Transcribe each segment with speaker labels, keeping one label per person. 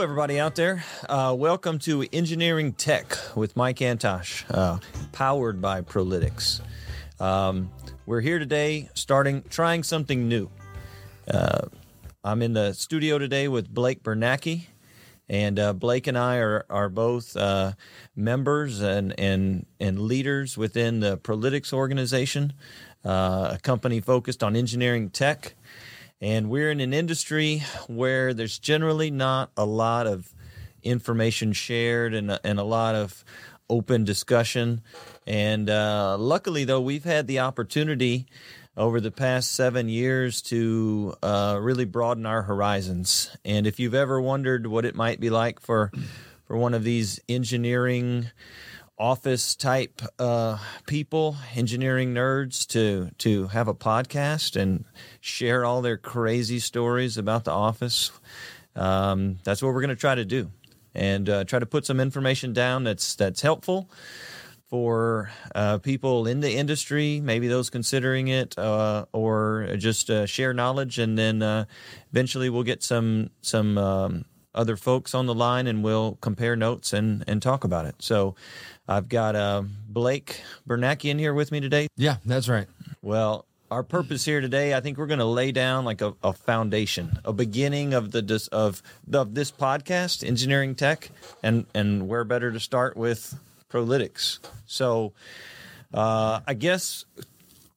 Speaker 1: Everybody out there. Uh, welcome to Engineering Tech with Mike Antosh, uh, powered by ProLytX. Um, we're here today, starting trying something new. Uh, I'm in the studio today with Blake Biernacki, and uh, Blake and I are are both uh, members and and and leaders within the ProLytX organization, uh, a company focused on engineering tech. And we're in an industry where there's generally not a lot of information shared and, and a lot of open discussion. And uh, luckily, though, we've had the opportunity over the past seven years to uh, really broaden our horizons. And if you've ever wondered what it might be like for for one of these engineering office type uh, people, engineering nerds, to to have a podcast and share all their crazy stories about the office. Um, that's what we're going to try to do, and uh, try to put some information down that's that's helpful for uh, people in the industry, maybe those considering it, uh, or just uh, share knowledge, and then uh, eventually we'll get some some um, other folks on the line, and we'll compare notes and and talk about it. So, I've got uh, Blake Biernacki in here with me today.
Speaker 2: Yeah, that's right.
Speaker 1: Well, our purpose here today, I think we're going to lay down like a, a foundation, a beginning of the dis- of of this podcast, engineering tech, and and where better to start with ProLytX. So, uh, I guess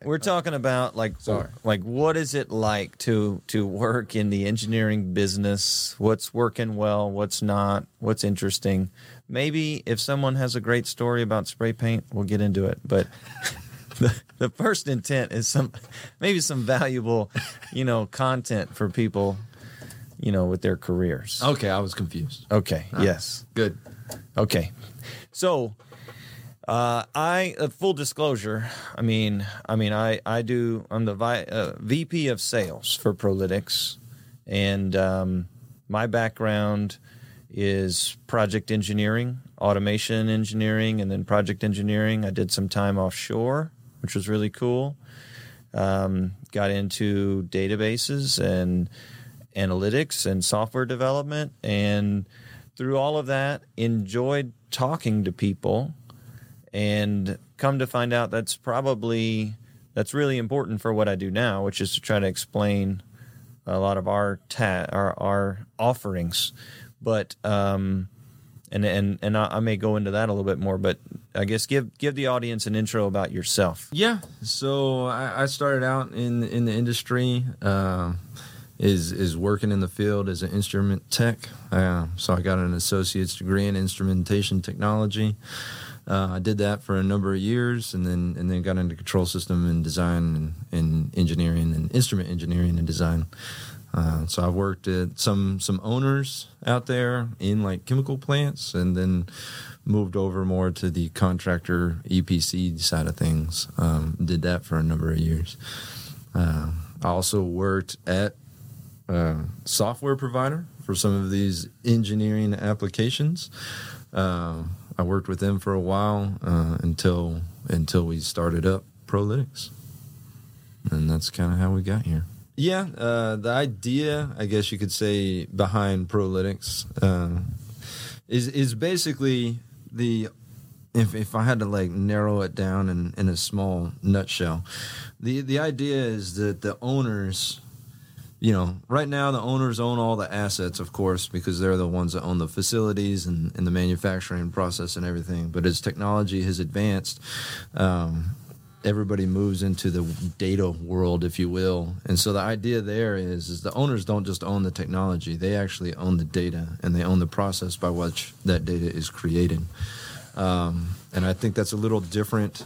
Speaker 1: we're talking about like
Speaker 2: Sorry.
Speaker 1: like what is it like to to work in the engineering business? What's working well? What's not? What's interesting? Maybe if someone has a great story about spray paint, we'll get into it. But the, the first intent is some maybe some valuable, you know, content for people, you know, with their careers.
Speaker 2: Okay, I was confused.
Speaker 1: Okay. Yes.
Speaker 2: Good.
Speaker 1: Okay. So, uh, I uh, full disclosure. I mean, I mean, I I do. I'm the vi- uh, VP of Sales for ProLytX, and um, my background is project engineering, automation engineering, and then project engineering. I did some time offshore, which was really cool. Um, got into databases and analytics and software development, and through all of that, enjoyed talking to people and come to find out that's probably that's really important for what I do now, which is to try to explain a lot of our ta- our, our offerings. But um, and and and I, I may go into that a little bit more. But I guess give give the audience an intro about yourself.
Speaker 2: Yeah. So I, I started out in in the industry. Uh, is is working in the field as an instrument tech. Uh, so I got an associate's degree in instrumentation technology. Uh, I did that for a number of years, and then and then got into control system and design and, and engineering and instrument engineering and design. Uh, so I've worked at some some owners out there in like chemical plants, and then moved over more to the contractor EPC side of things. Um, did that for a number of years. Uh, I also worked at a software provider for some of these engineering applications. Uh, I worked with them for a while uh, until until we started up ProLytX, and that's kind of how we got here. Yeah, uh, the idea, I guess you could say, behind ProLytX uh, is is basically the if if I had to like narrow it down in, in a small nutshell, the the idea is that the owners, you know, right now the owners own all the assets, of course, because they're the ones that own the facilities and, and the manufacturing process and everything. But as technology has advanced, um, everybody moves into the data world, if you will. And so the idea there is, is the owners don't just own the technology; they actually own the data and they own the process by which that data is created. Um, and I think that's a little different,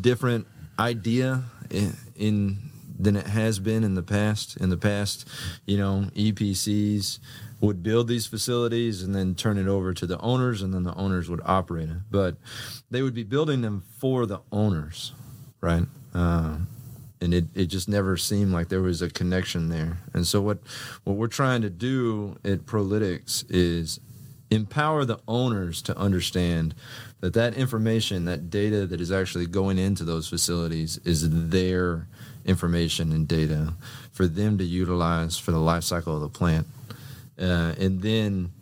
Speaker 2: different idea in, in than it has been in the past. In the past, you know, EPCs would build these facilities and then turn it over to the owners, and then the owners would operate it. But they would be building them for the owners, right? Uh, and it, it just never seemed like there was a connection there. And so what what we're trying to do at ProLytX is empower the owners to understand that that information, that data that is actually going into those facilities is their information and data for them to utilize for the life cycle of the plant. uh, and then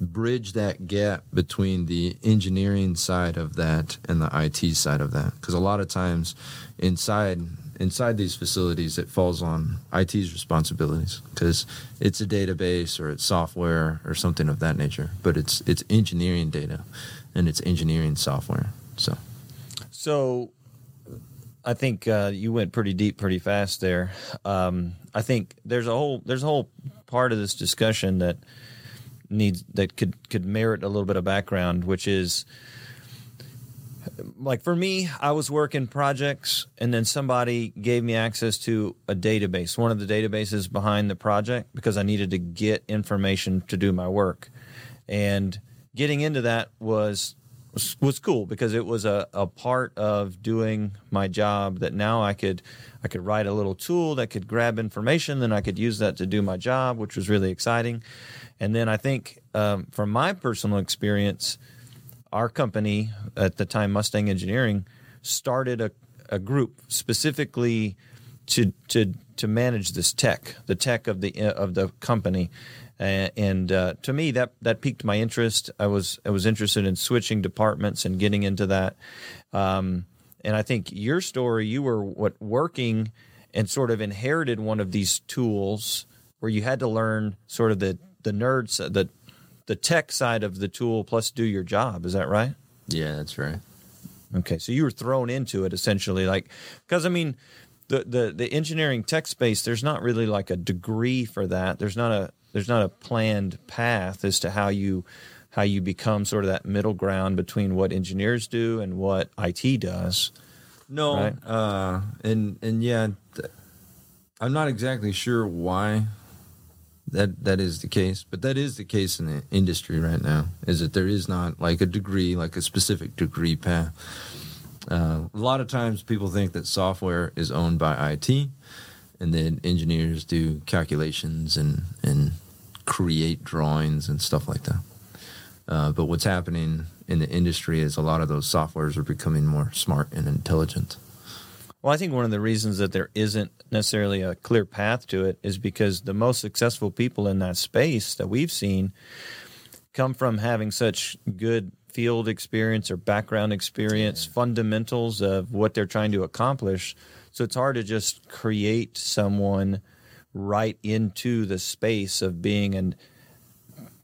Speaker 2: bridge that gap between the engineering side of that and the IT side of that. Because a lot of times inside inside these facilities, it falls on IT's responsibilities because it's a database or it's software or something of that nature. But it's it's engineering data and it's engineering software. So,
Speaker 1: so I think uh, you went pretty deep, pretty fast there. Um, I think there's a whole there's a whole part of this discussion that needs that could could merit a little bit of background, which is like for me, I was working projects, and then somebody gave me access to a database, one of the databases behind the project, because I needed to get information to do my work. And getting into that was was cool because it was a, a part of doing my job that now I could I could write a little tool that could grab information, then I could use that to do my job, which was really exciting. And then I think um, from my personal experience, our company at the time, Mustang Engineering, started a, a group specifically to to to manage this tech, the tech of the of the company. And uh, to me, that that piqued my interest. I was I was interested in switching departments and getting into that. Um, and I think your story, you were what working and sort of inherited one of these tools where you had to learn sort of the the nerds the the tech side of the tool plus do your job. Is that right?
Speaker 2: Yeah, that's right.
Speaker 1: Okay, so you were thrown into it essentially, like because I mean, the the the engineering tech space. There's not really like a degree for that. There's not a there's not a planned path as to how you how you become sort of that middle ground between what engineers do and what IT does.
Speaker 2: No, right? uh, and and yeah, I'm not exactly sure why that that is the case but that is the case in the industry right now is that there is not like a degree like a specific degree path. Uh, a lot of times people think that software is owned by IT and then engineers do calculations and and create drawings and stuff like that. Uh, but what's happening in the industry is a lot of those softwares are becoming more smart and intelligent
Speaker 1: well, I think one of the reasons that there isn't necessarily a clear path to it is because the most successful people in that space that we've seen come from having such good field experience or background experience, yeah. fundamentals of what they're trying to accomplish. So it's hard to just create someone right into the space of being an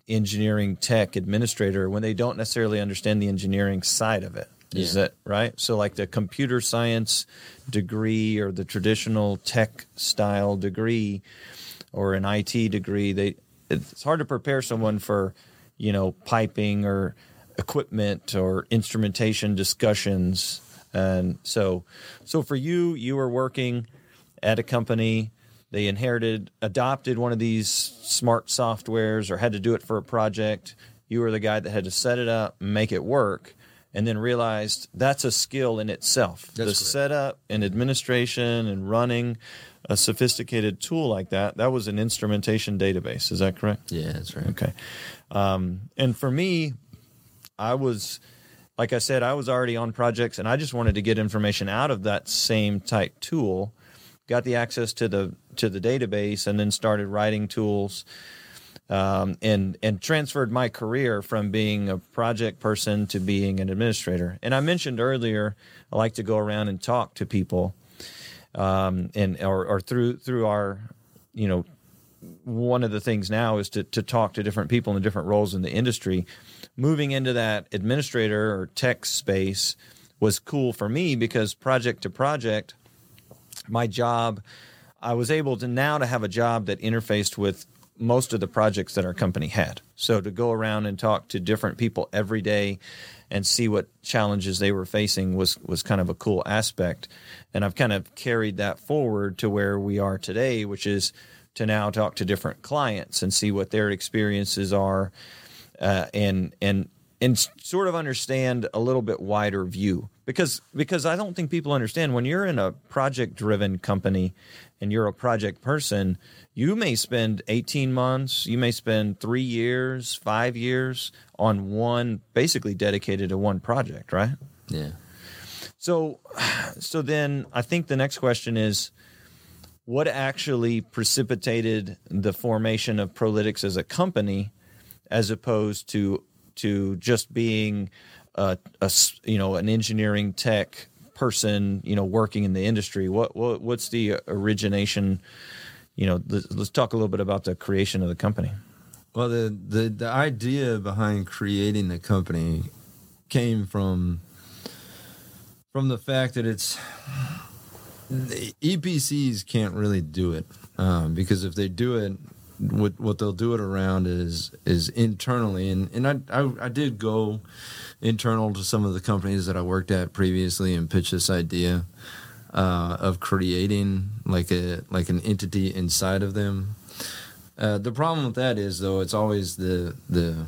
Speaker 1: engineering tech administrator when they don't necessarily understand the engineering side of it. Is yeah. that right? So, like the computer science degree or the traditional tech style degree or an IT degree, they it's hard to prepare someone for, you know, piping or equipment or instrumentation discussions. And so, so for you, you were working at a company. They inherited, adopted one of these smart softwares, or had to do it for a project. You were the guy that had to set it up, make it work and then realized that's a skill in itself. That's the correct. setup and administration and running a sophisticated tool like that, that was an instrumentation database. Is that correct?
Speaker 2: Yeah, that's right.
Speaker 1: Okay. Um, and for me, I was, like I said, I was already on projects and I just wanted to get information out of that same type tool. Got the access to the to the database and then started writing tools um, and and transferred my career from being a project person to being an administrator. And I mentioned earlier, I like to go around and talk to people, um, and or, or through through our, you know, one of the things now is to to talk to different people in different roles in the industry. Moving into that administrator or tech space was cool for me because project to project, my job. I was able to now to have a job that interfaced with most of the projects that our company had. So to go around and talk to different people every day and see what challenges they were facing was was kind of a cool aspect. And I've kind of carried that forward to where we are today, which is to now talk to different clients and see what their experiences are, uh, and and and sort of understand a little bit wider view because because I don't think people understand when you're in a project driven company and you're a project person you may spend 18 months, you may spend three years, five years on one, basically dedicated to one project, right?
Speaker 2: Yeah.
Speaker 1: So, so then I think the next question is, what actually precipitated the formation of ProLytX as a company, as opposed to to just being a, a you know an engineering tech person, you know, working in the industry. What, what what's the origination? You know, let's, let's talk a little bit about the creation of the company.
Speaker 2: Well, the, the the idea behind creating the company came from from the fact that it's the EPCs can't really do it um, because if they do it, what what they'll do it around is is internally, and and I, I I did go internal to some of the companies that I worked at previously and pitch this idea uh, of creating like a like an entity inside of them. Uh, the problem with that is though it's always the the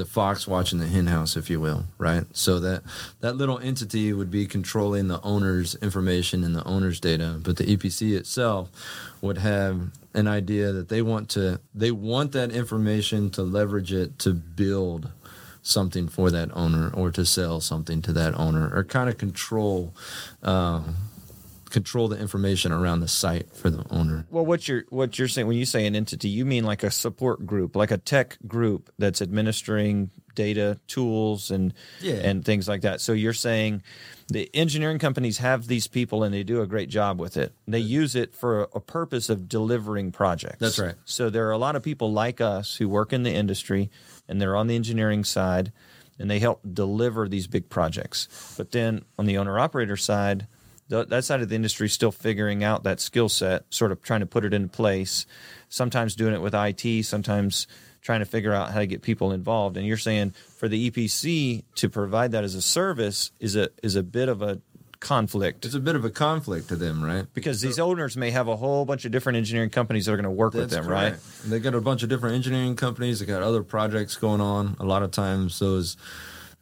Speaker 2: the fox watching the hen house, if you will, right? So that that little entity would be controlling the owner's information and the owner's data, but the EPC itself would have an idea that they want to they want that information to leverage it to build something for that owner or to sell something to that owner or kind of control uh, control the information around the site for the owner.
Speaker 1: Well, what you're what you're saying when you say an entity, you mean like a support group, like a tech group that's administering data tools and
Speaker 2: Yeah.
Speaker 1: and things like that. So you're saying the engineering companies have these people and they do a great job with it. They use it for a, a purpose of delivering projects.
Speaker 2: That's right.
Speaker 1: So there are a lot of people like us who work in the industry and they're on the engineering side and they help deliver these big projects. But then on the owner operator side, th- that side of the industry is still figuring out that skill set, sort of trying to put it into place. Sometimes doing it with IT, sometimes trying to figure out how to get people involved. And you're saying for the EPC to provide that as a service is a is a bit of a conflict
Speaker 2: It's a bit of a conflict to them, right?
Speaker 1: because these owners may have a whole bunch of different engineering companies that are going to work with them, right?
Speaker 2: correct. They got a bunch of different engineering companies. They got other projects going on. A lot of times, those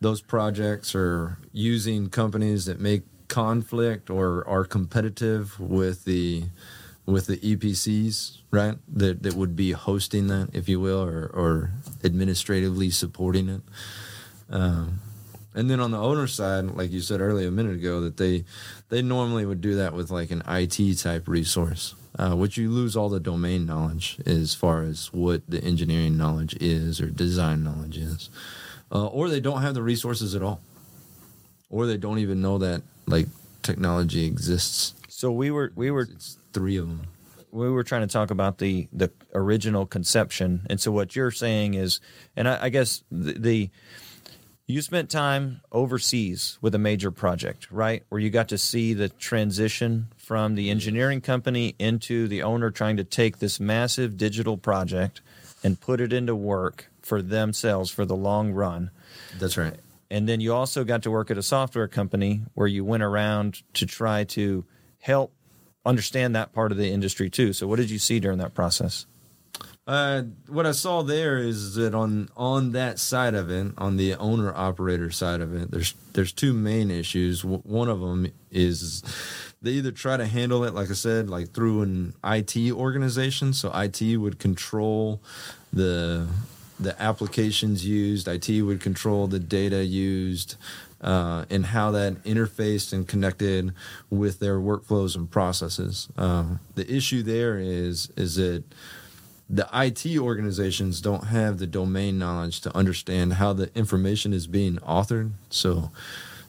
Speaker 2: those projects are using companies that make conflict or are competitive with the with the EPCs, right? That that would be hosting that, if you will, or or administratively supporting it. Um, and then on the owner side, like you said earlier a minute ago, that they they normally would do that with like an IT type resource, uh, which you lose all the domain knowledge as far as what the engineering knowledge is or design knowledge is, uh, or they don't have the resources at all, or they don't even know that like technology exists.
Speaker 1: So we were we were
Speaker 2: It's three of them.
Speaker 1: we were trying to talk about the the original conception, and so what you're saying is, and I, I guess the, the you spent time overseas with a major project, right? Where you got to see the transition from the engineering company into the owner trying to take this massive digital project and put it into work for themselves for the long run.
Speaker 2: That's right.
Speaker 1: And then you also got to work at a software company where you went around to try to help understand that part of the industry too. So, what did you see during that process?
Speaker 2: Uh, what I saw there is that on on that side of it, on the owner operator side of it, there's there's two main issues. W- One of them is they either try to handle it, like I said, like through an IT organization. So IT would control the the applications used. IT would control the data used. Uh, and how that interfaced and connected with their workflows and processes. Um, the issue there is is that the IT organizations don't have the domain knowledge to understand how the information is being authored. So,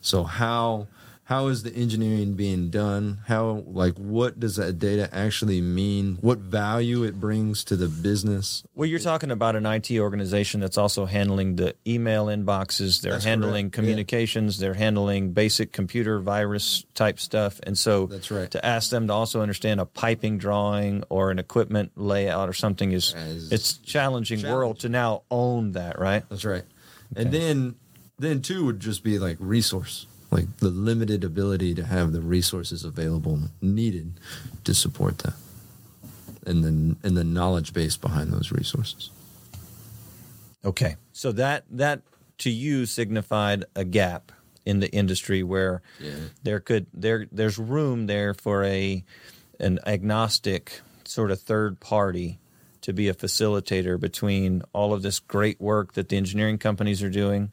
Speaker 2: so how how is the engineering being done? How like what does that data actually mean? What value it brings to the business?
Speaker 1: Well, you're talking about an IT organization that's also handling the email inboxes, they're
Speaker 2: That's
Speaker 1: handling
Speaker 2: correct, yeah.
Speaker 1: communications, they're handling basic computer virus type stuff. And so
Speaker 2: That's right.
Speaker 1: to ask them to also understand a piping drawing or an equipment layout or something is
Speaker 2: Is
Speaker 1: it's challenging world to now own that, right?
Speaker 2: That's right. And then then two would just be like resource, like the limited ability to have the resources available needed to support that. And then and the knowledge base behind those resources.
Speaker 1: Okay. So that that to you signified a gap in the industry where
Speaker 2: Yeah.
Speaker 1: there could there there's room there for a an agnostic sort of third party to be a facilitator between all of this great work that the engineering companies are doing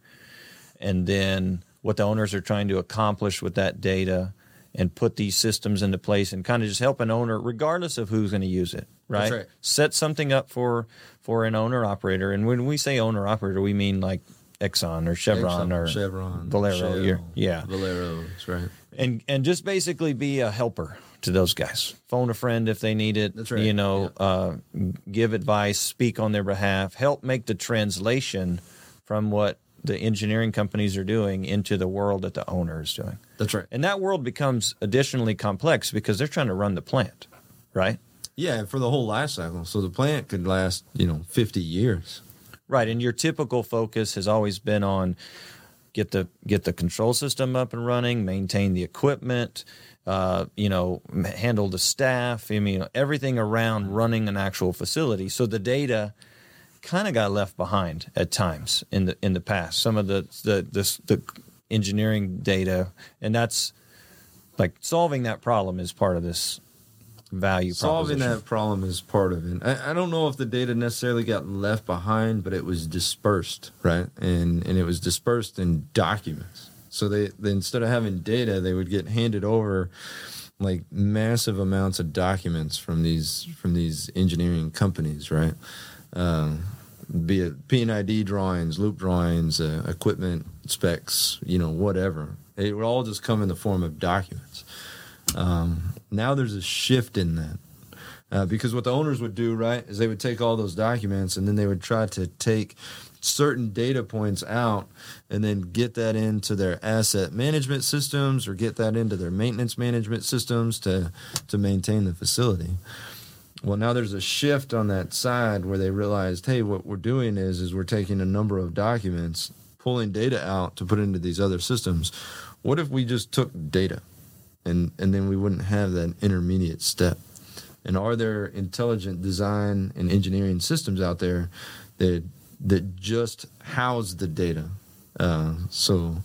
Speaker 1: and then what the owners are trying to accomplish with that data and put these systems into place and kind of just help an owner, regardless of who's going to use it. Right?
Speaker 2: right.
Speaker 1: Set something up for for an owner operator, and when we say owner operator, we mean like Exxon or Chevron
Speaker 2: Exxon,
Speaker 1: or
Speaker 2: Chevron,
Speaker 1: Valero.
Speaker 2: Shell,
Speaker 1: yeah,
Speaker 2: Valero. That's right.
Speaker 1: and and just basically be a helper to those guys. Phone a friend if they need it.
Speaker 2: That's right,
Speaker 1: You know, uh, give advice, speak on their behalf, help make the translation from what the engineering companies are doing into the world that the owner is doing.
Speaker 2: That's right.
Speaker 1: And that world becomes additionally complex because they're trying to run the plant, right?
Speaker 2: Yeah, for the whole life cycle. So the plant could last, you know, 50 years.
Speaker 1: Right, and your typical focus has always been on get the get the control system up and running, maintain the equipment, uh, you know, handle the staff. I mean, everything around running an actual facility. So the data kind of got left behind at times in the in the past. Some of the the the, the engineering data, and that's like solving that problem is part of this value
Speaker 2: problem.
Speaker 1: Solving
Speaker 2: that problem is part of it. I, I don't know if the data necessarily got left behind, but it was dispersed, right? And and it was dispersed in documents. So they, they instead of having data, they would get handed over like massive amounts of documents from these from these engineering companies, right? Um, be it P&ID drawings, loop drawings, uh, equipment specs, you know, whatever. It would all just come in the form of documents. Um, now there's a shift in that. Uh, because what the owners would do, right, is they would take all those documents and then they would try to take certain data points out and then get that into their asset management systems or get that into their maintenance management systems to to maintain the facility. Well, now there's a shift on that side where they realized, hey, what we're doing is is we're taking a number of documents, pulling data out to put into these other systems. What if we just took data and and then we wouldn't have that intermediate step? And are there intelligent design and engineering systems out there that that just house the data? Uh, so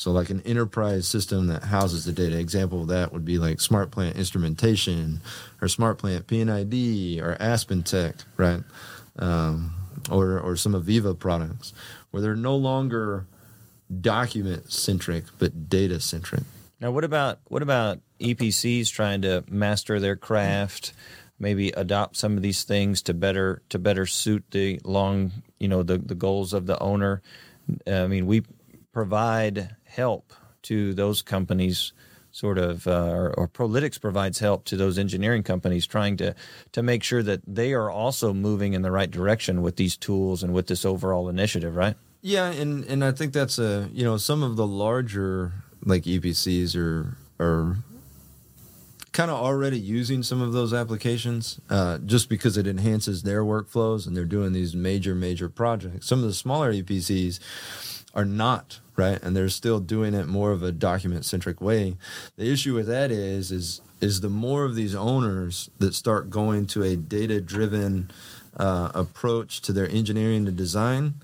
Speaker 2: so like an enterprise system that houses the data. Example of that would be like smart plant instrumentation or smart plant P&ID or Aspen Tech, right? Um, or or some AVEVA products where they're no longer document centric but data centric.
Speaker 1: Now, what about what about EPCs trying to master their craft, maybe adopt some of these things to better to better suit the long, you know, the the goals of the owner? I mean, we provide help to those companies, sort of, uh, or, or ProLytX provides help to those engineering companies trying to to make sure that they are also moving in the right direction with these tools and with this overall initiative, right?
Speaker 2: Yeah, and and I think that's a you know some of the larger like EPCs are are kind of already using some of those applications uh, just because it enhances their workflows and they're doing these major major projects. Some of the smaller EPCs are not right, and they're still doing it more of a document centric way. The issue with that is is is the more of these owners that start going to a data driven uh, approach to their engineering and design,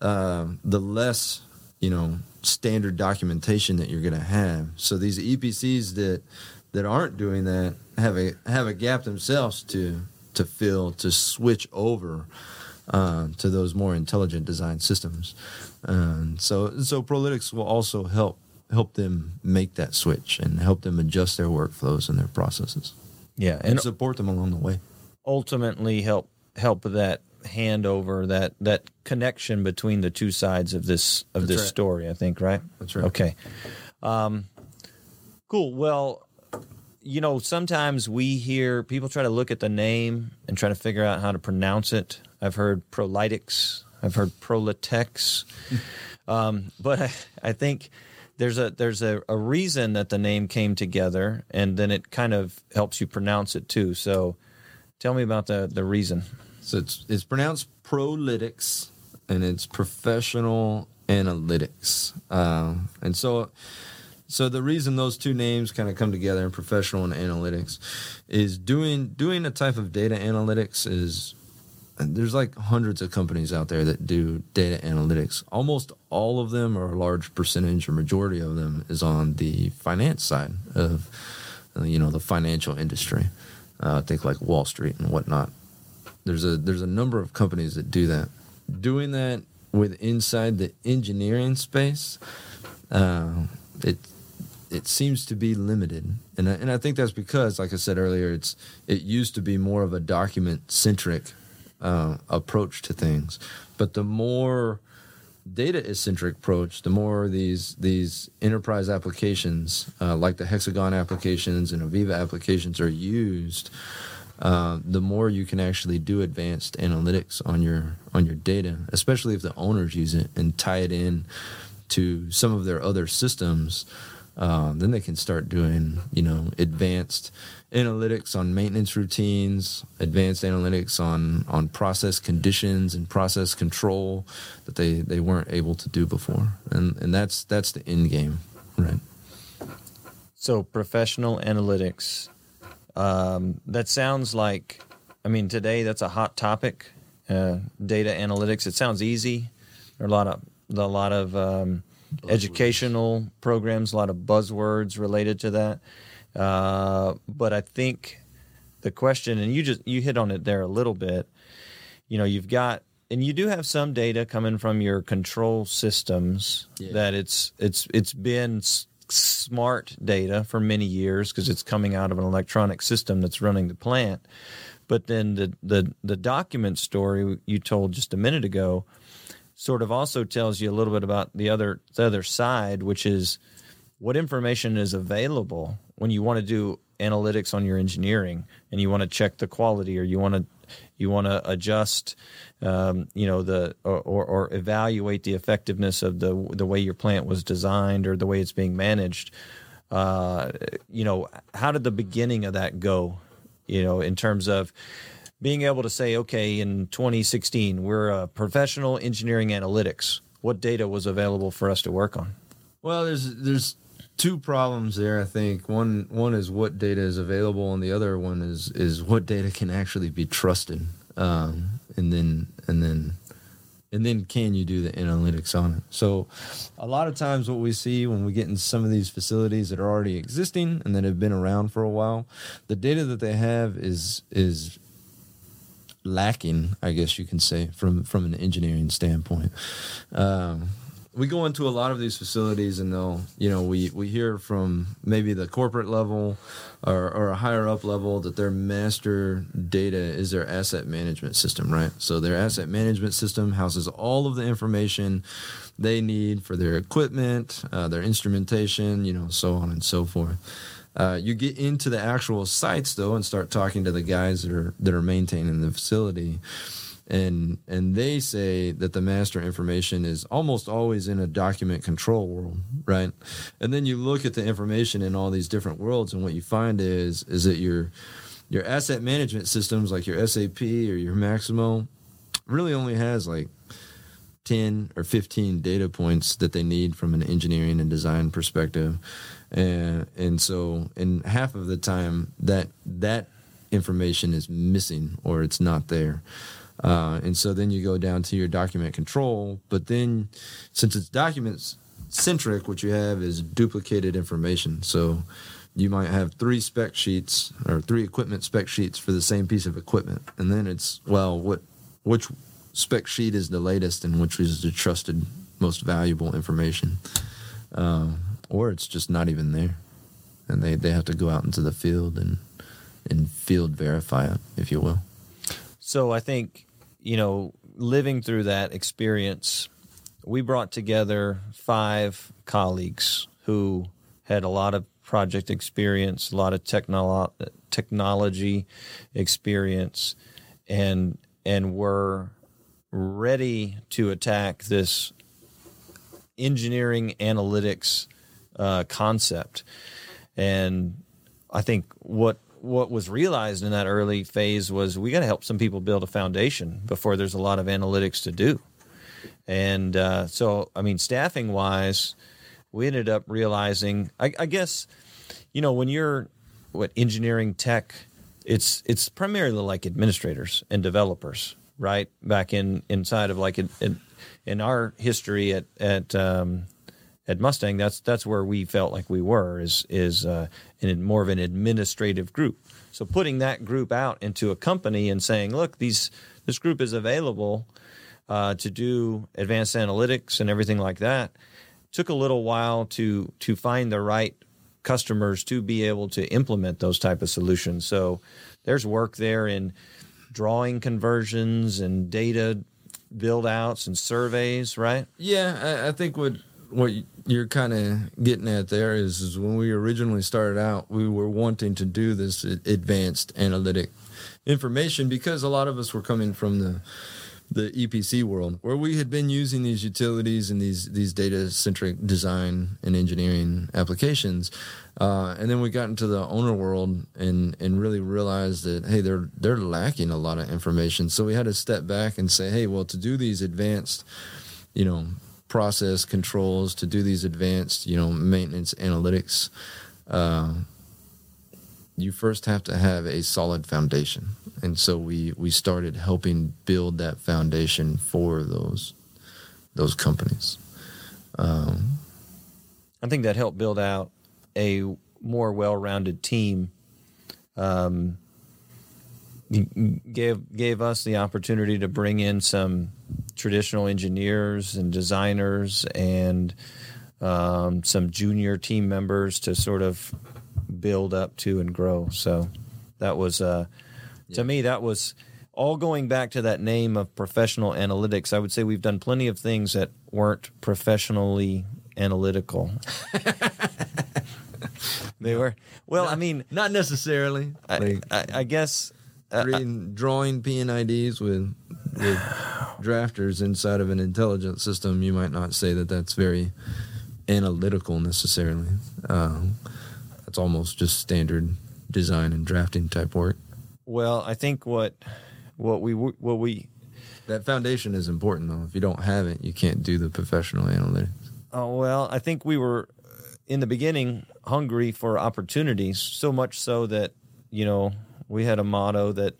Speaker 2: uh, the less you know standard documentation that you're going to have. So these EPCs that that aren't doing that have a have a gap themselves to to fill to switch over uh, to those more intelligent design systems. And so so ProLytX will also help help them make that switch and help them adjust their workflows and their processes
Speaker 1: Yeah,
Speaker 2: and
Speaker 1: and
Speaker 2: support them along the way.
Speaker 1: ultimately help help that handover that that connection between the two sides of this of
Speaker 2: That's
Speaker 1: this
Speaker 2: right.
Speaker 1: story i think right
Speaker 2: That's right.
Speaker 1: okay um cool well you know sometimes we hear people try to look at the name and try to figure out how to pronounce it i've heard prolytics i've heard prolitex um, but I, I think there's a there's a, a reason that the name came together and then it kind of helps you pronounce it too so tell me about the the reason
Speaker 2: So it's it's pronounced Prolytics, and it's professional analytics. Um, and so, so the reason those two names kind of come together in professional and analytics is doing doing a type of data analytics is. There's like hundreds of companies out there that do data analytics. Almost all of them, or a large percentage or majority of them, is on the finance side of, uh, you know, the financial industry. Uh, think like Wall Street and whatnot there's a there's a number of companies that do that doing that with inside the engineering space uh, it it seems to be limited, and I, and I think that's because, like I said earlier, it's it used to be more of a document centric uh, approach to things, but the more data centric approach, the more these these enterprise applications uh, like the Hexagon applications and AVEVA applications are used, uh, the more you can actually do advanced analytics on your on your data, especially if the owners use it and tie it in to some of their other systems. Uh, then they can start doing you know advanced analytics on maintenance routines, advanced analytics on on process conditions and process control that they they weren't able to do before, and and that's that's the end game, right?
Speaker 1: So professional analytics. Um, that sounds like, I mean, today that's a hot topic. Uh, data analytics. It sounds easy. There are a lot of a lot of um, educational programs, a lot of buzzwords related to that. Uh, but I think the question, and you just you hit on it there a little bit. You know, you've got and you do have some data coming from your control systems yeah. that it's it's it's been s- smart data for many years because it's coming out of an electronic system that's running the plant. But then the the the document story you told just a minute ago sort of also tells you a little bit about the other the other side, which is what information is available when you want to do analytics on your engineering and you want to check the quality or you want to you want to adjust um, you know the or, or, or, evaluate the effectiveness of the the way your plant was designed or the way it's being managed. Uh, you know how did the beginning of that go you know in terms of being able to say okay in 2016 we're a professional engineering analytics what data was available for us to work on
Speaker 2: well there's there's two problems there. I think one one is what data is available, and the other one is is what data can actually be trusted. Um, and then and then and then can you do the analytics on it? So, a lot of times, what we see when we get in some of these facilities that are already existing and that have been around for a while, the data that they have is is lacking, I guess you can say, from from an engineering standpoint. Um, we go into a lot of these facilities and they'll you know we we hear from maybe the corporate level or, or a higher up level that their master data is their asset management system right so their asset management system houses all of the information they need for their equipment uh, their instrumentation you know so on and so forth uh, you get into the actual sites though and start talking to the guys that are that are maintaining the facility. And and they say that the master information is almost always in a document control world right? And then you look at the information in all these different worlds and what you find is is that your your asset management systems like your SAP or your Maximo really only has like 10 or 15 data points that they need from an engineering and design perspective and and so in half of the time that that information is missing or it's not there uh, and so then you go down to your document control. But then, since it's documents centric, what you have is duplicated information. So you might have three spec sheets or three equipment spec sheets for the same piece of equipment. And then it's, well, what which spec sheet is the latest and which is the trusted, most valuable information? Uh, or it's just not even there. And they, they have to go out into the field and, and field verify it, if you will.
Speaker 1: So I think you know, living through that experience, we brought together five colleagues who had a lot of project experience, a lot of technolo- technology experience, and and were ready to attack this engineering analytics uh, concept. And I think what what was realized in that early phase was we got to help some people build a foundation before there's a lot of analytics to do. And uh, so, I mean, staffing wise, we ended up realizing, I, I guess, you know, when you're what engineering tech, it's it's primarily like administrators and developers, right? Back in inside of like in in, in our history at at um, at Mustang, that's that's where we felt like we were is is uh, in more of an administrative group. So putting that group out into a company and saying, look, these this group is available uh, to do advanced analytics and everything like that took a little while to to find the right customers to be able to implement those type of solutions. So there's work there in drawing conversions and data build outs and surveys, right?
Speaker 2: Yeah, I, I think what what you're kind of getting at there is, is when we originally started out, we were wanting to do this advanced analytic information because a lot of us were coming from the the EPC world, where we had been using these utilities and these these data centric design and engineering applications, uh, and then we got into the owner world and and really realized that hey, they're they're lacking a lot of information. So we had to step back and say, hey, well, to do these advanced, you know, process controls, to do these advanced, you know, maintenance analytics. Uh, you first have to have a solid foundation and so we we started helping build that foundation for those those companies. Um,
Speaker 1: I think that helped build out a more well-rounded team. Um, gave gave us the opportunity to bring in some traditional engineers and designers and um, some junior team members to sort of build up to and grow. So that was uh, to me, that was all going back to that name of professional analytics. I would say we've done plenty of things that weren't professionally analytical. they were well.
Speaker 2: Not,
Speaker 1: I mean,
Speaker 2: not necessarily.
Speaker 1: I, like, I, I guess
Speaker 2: uh, reading, drawing P&IDs with with drafters inside of an intelligent system, you might not say that that's very analytical necessarily. Um, that's almost just standard design and drafting type work.
Speaker 1: Well, I think what what we what we
Speaker 2: that foundation is important though. If you don't have it, you can't do the professional analytics.
Speaker 1: Oh well, I think we were in the beginning hungry for opportunities, so much so that you know we had a motto that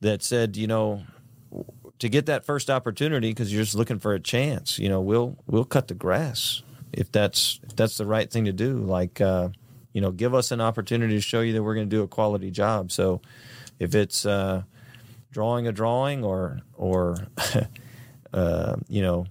Speaker 1: that said, you know, to get that first opportunity because you're just looking for a chance. You know, we'll we'll cut the grass if that's if that's the right thing to do. Like. Uh, you know, give us an opportunity to show you that we're going to do a quality job. So if it's uh, drawing a drawing or or uh, you know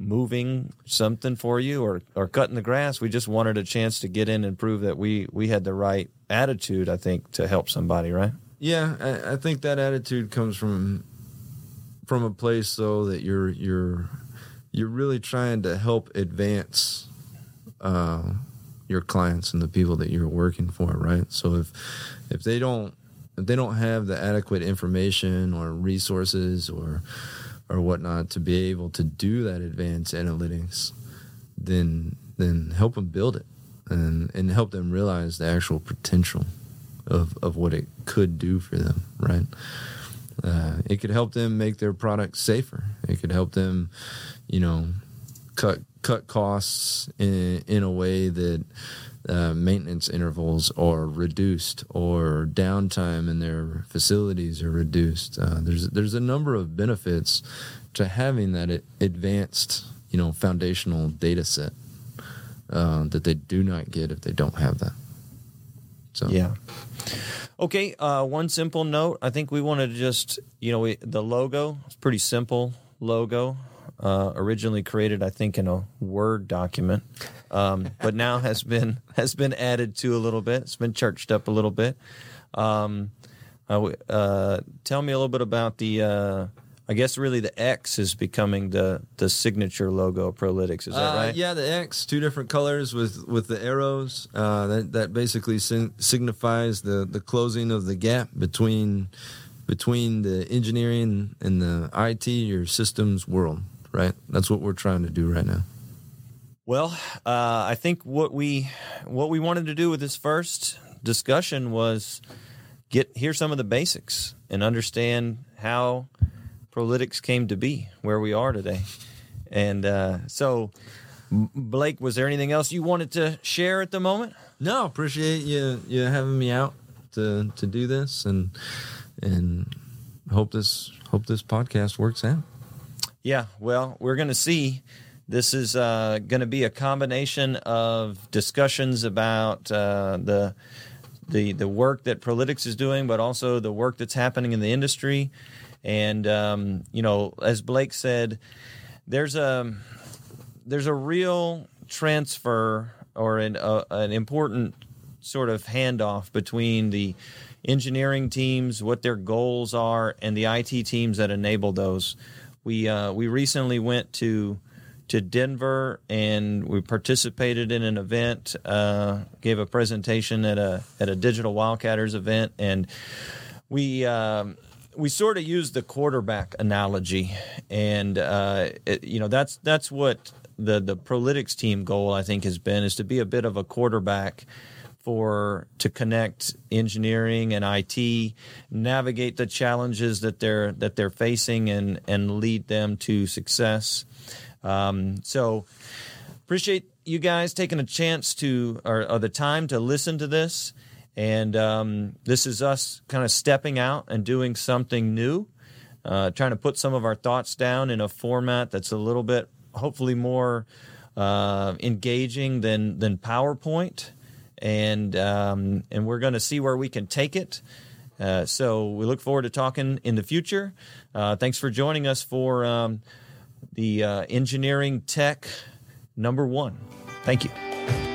Speaker 1: moving something for you or or cutting the grass, we just wanted a chance to get in and prove that we we had the right attitude. I think to help somebody, right?
Speaker 2: Yeah, I, I think that attitude comes from from a place though that you're you're you're really trying to help advance. Uh, your clients and the people that you're working for, right? So if if they don't if they don't have the adequate information or resources or or whatnot to be able to do that advanced analytics, then then help them build it and and help them realize the actual potential of of what it could do for them, right? Uh, it could help them make their product safer. It could help them, you know, cut cut costs in, in a way that uh, maintenance intervals are reduced or downtime in their facilities are reduced. Uh, there's there's a number of benefits to having that advanced, you know, foundational data set uh, that they do not get if they don't have that.
Speaker 1: So yeah. Okay, uh, one simple note. I think we wanted to just, you know, we, the logo. It's pretty simple logo uh, originally created, I think, in a Word document, um, but now has been has been added to a little bit. It's been churched up a little bit. Um, uh, tell me a little bit about the. I guess really the X is becoming the the signature logo of ProLytX. Is that uh, right?
Speaker 2: Yeah, the X, two different colors with with the arrows. Uh, that that basically signifies the the closing of the gap between between the engineering and the IT or systems world right? That's what we're trying to do right now.
Speaker 1: Well, uh, I think what we what we wanted to do with this first discussion was get hear some of the basics and understand how ProLytX came to be where we are today. And uh, so, Blake, was there anything else you wanted to share at the moment?
Speaker 2: No, appreciate you you having me out to to do this, and and hope this hope this podcast works out.
Speaker 1: Yeah, well, we're going to see. This is uh, going to be a combination of discussions about uh, the the the work that ProLytX is doing, but also the work that's happening in the industry. And um, you know, as Blake said, there's a there's a real transfer or an uh, an important sort of handoff between the engineering teams, what their goals are, and the IT teams that enable those. We uh, we recently went to to Denver and we participated in an event, uh, gave a presentation at a at a Digital Wildcatters event, and we. Um, we sort of use the quarterback analogy, and uh, it, you know that's that's what the the ProLytX team goal I think has been is to be a bit of a quarterback for to connect engineering and IT, navigate the challenges that they're that they're facing, and and lead them to success. Um, so appreciate you guys taking a chance to or, or the time to listen to this. And um, this is us kind of stepping out and doing something new, uh, trying to put some of our thoughts down in a format that's a little bit, hopefully, more uh, engaging than than PowerPoint. And um, and we're going to see where we can take it. Uh, so we look forward to talking in the future. Uh, thanks for joining us for um, the uh, engineering tech number one. Thank you.